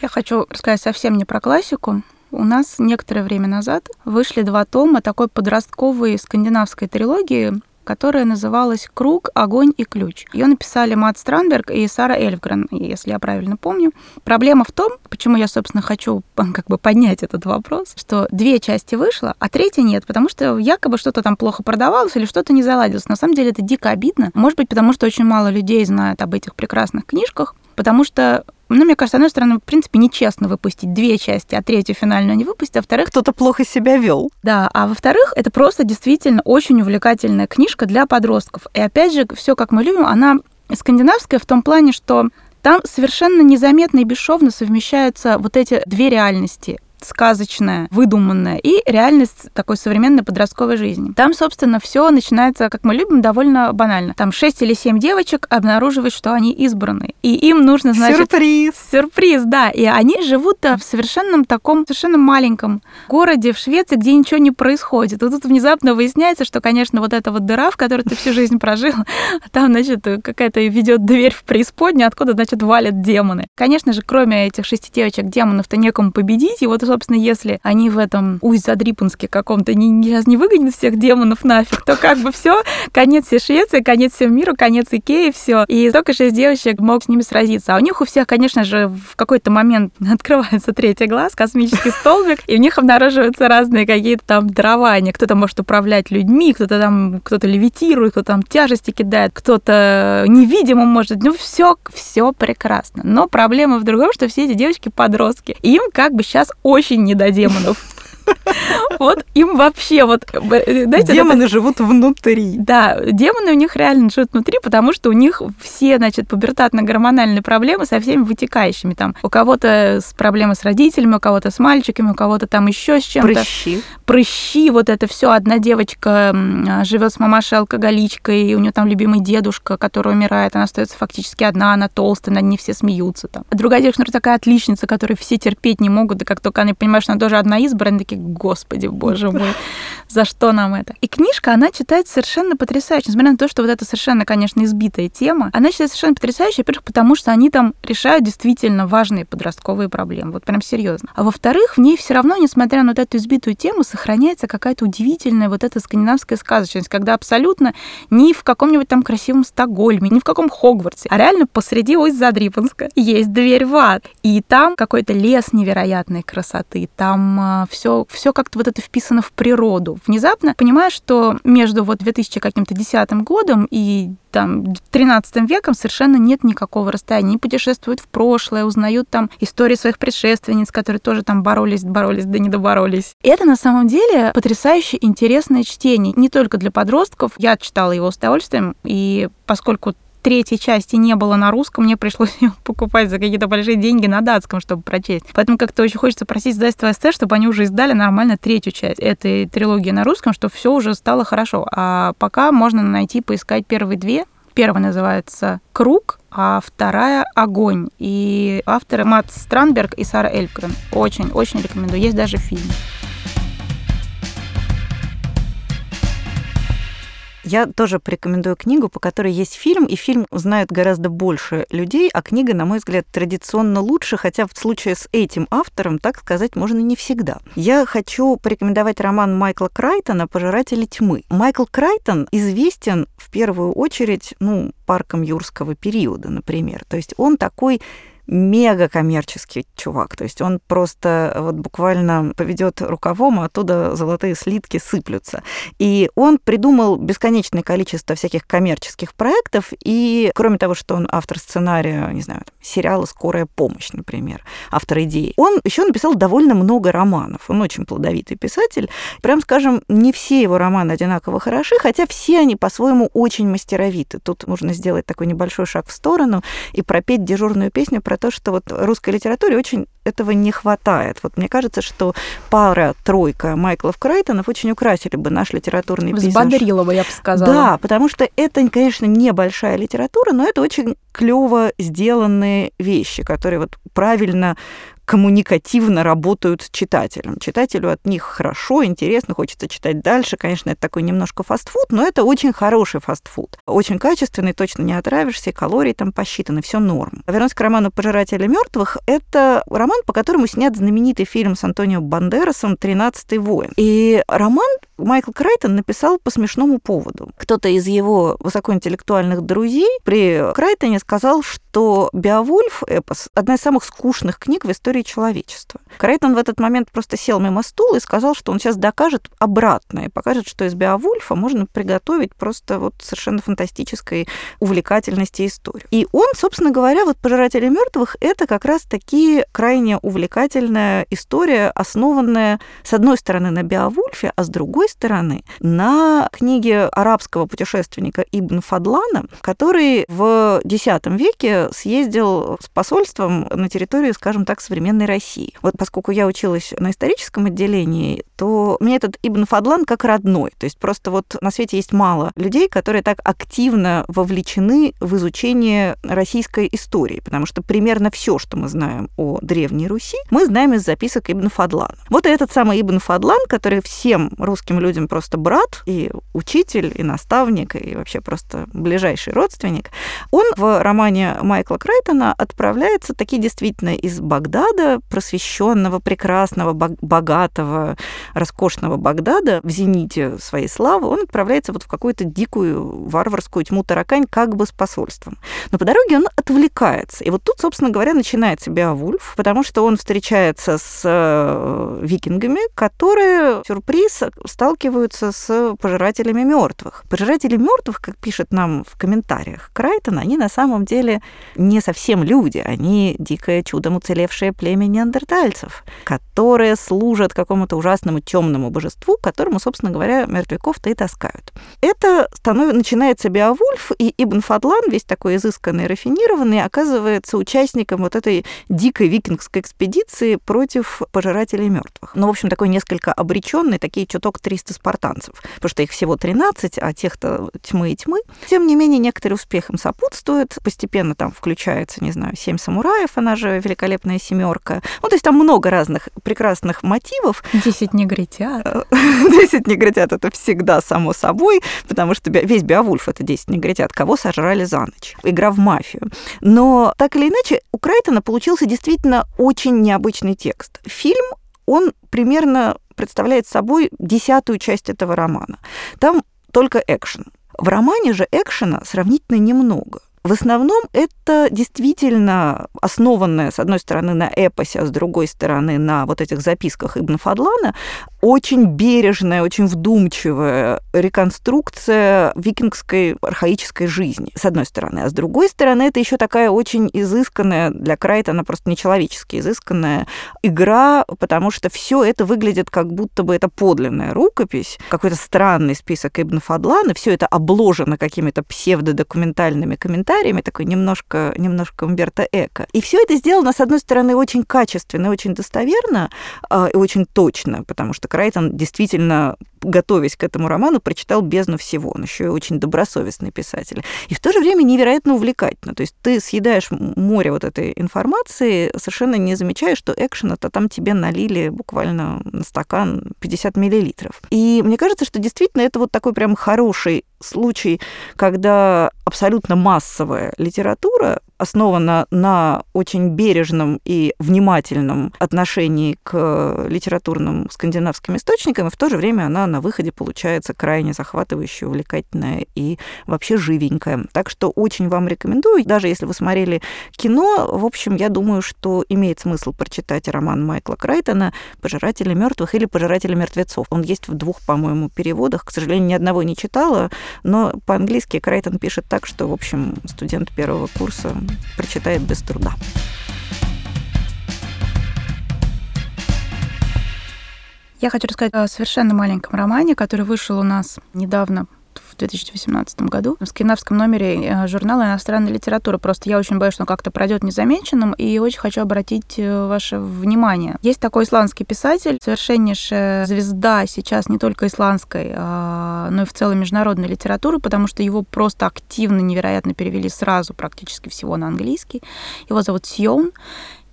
Я хочу рассказать совсем не про классику. У нас некоторое время назад вышли два тома такой подростковой скандинавской трилогии которая называлась «Круг, огонь и ключ». Ее написали Мат Странберг и Сара Эльфгрен, если я правильно помню. Проблема в том, почему я, собственно, хочу как бы поднять этот вопрос, что две части вышло, а третья нет, потому что якобы что-то там плохо продавалось или что-то не заладилось. На самом деле это дико обидно. Может быть, потому что очень мало людей знают об этих прекрасных книжках, потому что ну, мне кажется, с одной стороны, в принципе, нечестно выпустить две части, а третью финальную не выпустить, а во-вторых... Кто-то плохо себя вел. Да, а во-вторых, это просто действительно очень увлекательная книжка для подростков. И опять же, все как мы любим, она скандинавская в том плане, что там совершенно незаметно и бесшовно совмещаются вот эти две реальности сказочная, выдуманная, и реальность такой современной подростковой жизни. Там, собственно, все начинается, как мы любим, довольно банально. Там шесть или семь девочек обнаруживают, что они избраны. И им нужно, значит... Сюрприз! Сюрприз, да. И они живут в совершенном таком, совершенно маленьком городе в Швеции, где ничего не происходит. И тут внезапно выясняется, что, конечно, вот эта вот дыра, в которой ты всю жизнь прожил, там, значит, какая-то ведет дверь в преисподнюю, откуда, значит, валят демоны. Конечно же, кроме этих шести девочек, демонов-то некому победить, и вот собственно, если они в этом Усть-Задрипанске каком-то не, сейчас не выгонят всех демонов нафиг, то как бы все, конец всей Швеции, конец всему миру, конец Икеи, все. И только шесть девочек могут с ними сразиться. А у них у всех, конечно же, в какой-то момент открывается третий глаз, космический столбик, и у них обнаруживаются разные какие-то там дарования. Кто-то может управлять людьми, кто-то там, кто-то левитирует, кто-то там тяжести кидает, кто-то невидимым может. Ну, все, все прекрасно. Но проблема в другом, что все эти девочки подростки. Им как бы сейчас очень очень не до демонов. Вот им вообще вот... Э, знаете, демоны это... живут внутри. Да, демоны у них реально живут внутри, потому что у них все, значит, пубертатно-гормональные проблемы со всеми вытекающими. Там у кого-то с проблемы с родителями, у кого-то с мальчиками, у кого-то там еще с чем-то. Прыщи. Прыщи, вот это все. Одна девочка живет с мамашей алкоголичкой, и у нее там любимый дедушка, который умирает, она остается фактически одна, она толстая, над ней все смеются там. А другая девочка, например, такая отличница, которую все терпеть не могут, и как только они понимают, что она тоже одна избранная, такие, господи, боже мой, за что нам это? И книжка, она читается совершенно потрясающе, несмотря на то, что вот это совершенно, конечно, избитая тема, она читается совершенно потрясающе, во-первых, потому что они там решают действительно важные подростковые проблемы, вот прям серьезно. А во-вторых, в ней все равно, несмотря на вот эту избитую тему, сохраняется какая-то удивительная вот эта скандинавская сказочность, когда абсолютно ни в каком-нибудь там красивом Стокгольме, ни в каком Хогвартсе, а реально посреди Усть-Задрипанска есть дверь в ад. И там какой-то лес невероятной красоты, там а, все, все как-то вот это вписано в природу. Внезапно понимаешь, что между вот 2000 каким-то десятым годом и там 13 веком совершенно нет никакого расстояния. Они путешествуют в прошлое, узнают там истории своих предшественниц, которые тоже там боролись, боролись, да не доборолись. И это на самом деле потрясающе интересное чтение. Не только для подростков. Я читала его с удовольствием, и поскольку третьей части не было на русском, мне пришлось ее покупать за какие-то большие деньги на датском, чтобы прочесть. Поэтому как-то очень хочется просить издательство СТ, чтобы они уже издали нормально третью часть этой трилогии на русском, чтобы все уже стало хорошо. А пока можно найти, поискать первые две. Первая называется «Круг», а вторая «Огонь». И авторы Мат Странберг и Сара Эльфгрен. Очень-очень рекомендую. Есть даже фильм. Я тоже порекомендую книгу, по которой есть фильм, и фильм знают гораздо больше людей, а книга, на мой взгляд, традиционно лучше, хотя в случае с этим автором, так сказать, можно не всегда. Я хочу порекомендовать роман Майкла Крайтона «Пожиратели тьмы». Майкл Крайтон известен в первую очередь, ну, парком юрского периода, например. То есть он такой мега коммерческий чувак. То есть он просто вот буквально поведет рукавом, а оттуда золотые слитки сыплются. И он придумал бесконечное количество всяких коммерческих проектов. И кроме того, что он автор сценария, не знаю, там, сериала «Скорая помощь», например, автор идеи, он еще написал довольно много романов. Он очень плодовитый писатель. Прям скажем, не все его романы одинаково хороши, хотя все они по-своему очень мастеровиты. Тут можно сделать такой небольшой шаг в сторону и пропеть дежурную песню про то, что вот русской литературе очень этого не хватает. Вот мне кажется, что пара-тройка Майклов Крайтонов очень украсили бы наш литературный пейзаж. Взбодрила бы, я бы сказала. Да, потому что это, конечно, небольшая литература, но это очень клево сделанные вещи, которые вот правильно коммуникативно работают с читателем. Читателю от них хорошо, интересно, хочется читать дальше. Конечно, это такой немножко фастфуд, но это очень хороший фастфуд. Очень качественный, точно не отравишься, калории там посчитаны, все норм. Вернусь к роману «Пожиратели мертвых». Это роман, по которому снят знаменитый фильм с Антонио Бандерасом «Тринадцатый воин». И роман Майкл Крайтон написал по смешному поводу. Кто-то из его высокоинтеллектуальных друзей при Крайтоне сказал, что «Беовульф» эпос – одна из самых скучных книг в истории человечества. Крайтон в этот момент просто сел мимо стула и сказал, что он сейчас докажет обратное, покажет, что из «Беовульфа» можно приготовить просто вот совершенно фантастической увлекательности историю. И он, собственно говоря, вот «Пожиратели мертвых» — это как раз таки крайне увлекательная история, основанная, с одной стороны, на «Беовульфе», а с другой стороны, на книге арабского путешественника Ибн Фадлана, который в X веке съездил с посольством на территорию, скажем так, современной России. Вот поскольку я училась на историческом отделении, то мне этот Ибн Фадлан как родной. То есть просто вот на свете есть мало людей, которые так активно вовлечены в изучение российской истории, потому что примерно все, что мы знаем о Древней Руси, мы знаем из записок Ибн Фадлана. Вот этот самый Ибн Фадлан, который всем русским людям просто брат и учитель, и наставник, и вообще просто ближайший родственник, он в романе Майкла Крайтона отправляется таки действительно из Багдада, просвещенного, прекрасного, богатого, роскошного Багдада в зените своей славы, он отправляется вот в какую-то дикую варварскую тьму таракань как бы с посольством. Но по дороге он отвлекается. И вот тут, собственно говоря, начинается Беовульф, потому что он встречается с э, викингами, которые, сюрприз, сталкиваются с пожирателями мертвых. Пожиратели мертвых, как пишет нам в комментариях Крайтон, они на самом деле не совсем люди, они дикое чудом уцелевшее племя неандертальцев, которые служат какому-то ужасному темному божеству, которому, собственно говоря, мертвяков-то и таскают. Это становится, начинается Беовульф, и Ибн Фадлан, весь такой изысканный, рафинированный, оказывается участником вот этой дикой викингской экспедиции против пожирателей мертвых. Ну, в общем, такой несколько обреченный, такие чуток 300 спартанцев, потому что их всего 13, а тех-то тьмы и тьмы. Тем не менее, некоторые успех им сопутствует. Постепенно там включается, не знаю, семь самураев, она же великолепная семерка. Ну, то есть там много разных прекрасных мотивов. Десять негритят. Десять негритят — это всегда само собой, потому что весь Беовульф — это десять негритят. Кого сожрали за ночь? Игра в мафию. Но так или иначе, у Крайтона получился действительно очень необычный текст. Фильм он примерно представляет собой десятую часть этого романа. Там только экшен. В романе же экшена сравнительно немного. В основном это действительно основанное, с одной стороны, на эпосе, а с другой стороны, на вот этих записках Ибн Фадлана, очень бережная, очень вдумчивая реконструкция викингской архаической жизни, с одной стороны. А с другой стороны, это еще такая очень изысканная, для Крайтона просто нечеловечески изысканная игра, потому что все это выглядит как будто бы это подлинная рукопись, какой-то странный список Ибн Фадлана, все это обложено какими-то псевдодокументальными комментариями, такой немножко, немножко Умберто Эко. И все это сделано, с одной стороны, очень качественно, очень достоверно э, и очень точно, потому что Крайтон действительно, готовясь к этому роману, прочитал бездну всего. Он еще и очень добросовестный писатель. И в то же время невероятно увлекательно. То есть ты съедаешь море вот этой информации, совершенно не замечая, что экшена-то там тебе налили буквально на стакан 50 миллилитров. И мне кажется, что действительно это вот такой прям хороший случай, когда абсолютно массовая литература основана на очень бережном и внимательном отношении к литературным скандинавским источникам, и в то же время она на выходе получается крайне захватывающая, увлекательная и вообще живенькая. Так что очень вам рекомендую. Даже если вы смотрели кино, в общем, я думаю, что имеет смысл прочитать роман Майкла Крайтона «Пожиратели мертвых» или «Пожиратели мертвецов». Он есть в двух, по-моему, переводах. К сожалению, ни одного не читала, но по-английски Крайтон пишет так, что, в общем, студент первого курса прочитает без труда. Я хочу рассказать о совершенно маленьком романе, который вышел у нас недавно 2018 году в скандинавском номере э, журнала иностранной литературы. Просто я очень боюсь, что он как-то пройдет незамеченным, и очень хочу обратить э, ваше внимание. Есть такой исландский писатель, совершеннейшая звезда сейчас не только исландской, а, но и в целом международной литературы, потому что его просто активно, невероятно перевели сразу практически всего на английский. Его зовут Сьон.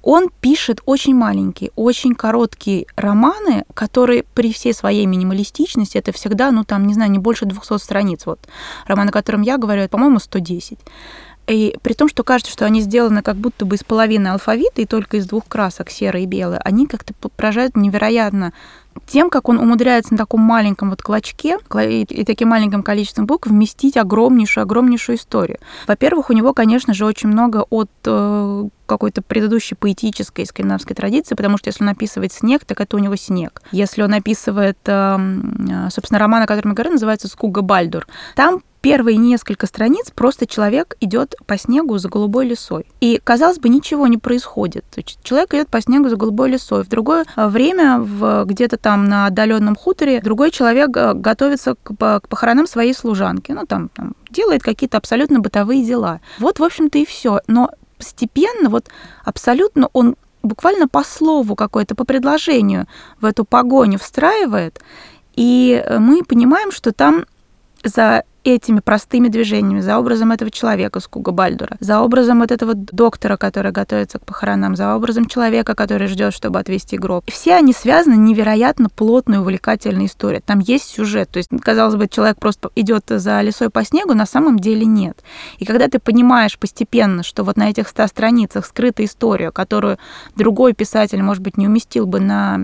Он пишет очень маленькие, очень короткие романы, которые при всей своей минималистичности, это всегда, ну там, не знаю, не больше 200 страниц. Вот роман, о котором я говорю, это, по-моему, 110. И при том, что кажется, что они сделаны как будто бы из половины алфавита и только из двух красок, серый и белый, они как-то поражают невероятно тем, как он умудряется на таком маленьком вот клочке и таким маленьким количеством букв вместить огромнейшую, огромнейшую историю. Во-первых, у него, конечно же, очень много от э, какой-то предыдущей поэтической скандинавской традиции, потому что если он описывает снег, так это у него снег. Если он описывает, эм, собственно, роман, о котором я говорю, называется «Скуга Бальдур», там первые несколько страниц просто человек идет по снегу за голубой лесой. И, казалось бы, ничего не происходит. Человек идет по снегу за голубой лесой. В другое время, в, где-то там на отдаленном хуторе, другой человек э, готовится к, к похоронам своей служанки. Ну, там, там делает какие-то абсолютно бытовые дела. Вот, в общем-то, и все. Но постепенно, вот абсолютно он буквально по слову какое-то, по предложению в эту погоню встраивает, и мы понимаем, что там за этими простыми движениями, за образом этого человека с Куга Бальдура, за образом вот этого доктора, который готовится к похоронам, за образом человека, который ждет, чтобы отвести гроб. И все они связаны невероятно плотной, увлекательной историей. Там есть сюжет. То есть, казалось бы, человек просто идет за лесой по снегу, на самом деле нет. И когда ты понимаешь постепенно, что вот на этих ста страницах скрыта история, которую другой писатель, может быть, не уместил бы на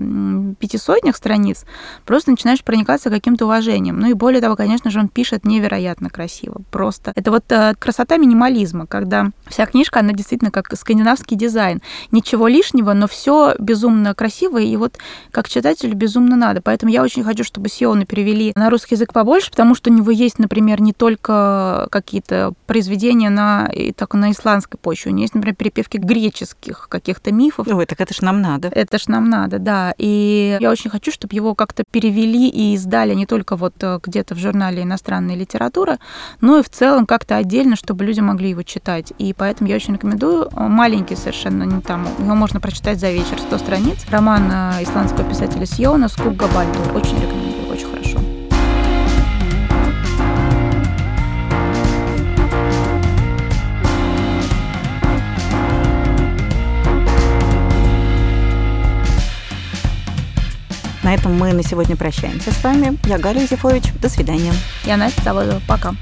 пятисотнях страниц, просто начинаешь проникаться каким-то уважением. Ну и более того, конечно же, он пишет невероятно невероятно красиво. Просто это вот э, красота минимализма, когда вся книжка, она действительно как скандинавский дизайн. Ничего лишнего, но все безумно красиво, и вот как читателю безумно надо. Поэтому я очень хочу, чтобы Сионы перевели на русский язык побольше, потому что у него есть, например, не только какие-то произведения на, и так, на исландской почве, у него есть, например, перепевки греческих каких-то мифов. Ой, так это ж нам надо. Это ж нам надо, да. И я очень хочу, чтобы его как-то перевели и издали не только вот э, где-то в журнале иностранной литературы, литература, но и в целом как-то отдельно, чтобы люди могли его читать. И поэтому я очень рекомендую. Маленький совершенно, не там, его можно прочитать за вечер, 100 страниц. Роман э, исландского писателя Сьона «Скук Габальдур». Очень рекомендую, очень хорошо. На этом мы на сегодня прощаемся с вами. Я Галя Зифович. До свидания. Я Настя Заводова. Пока.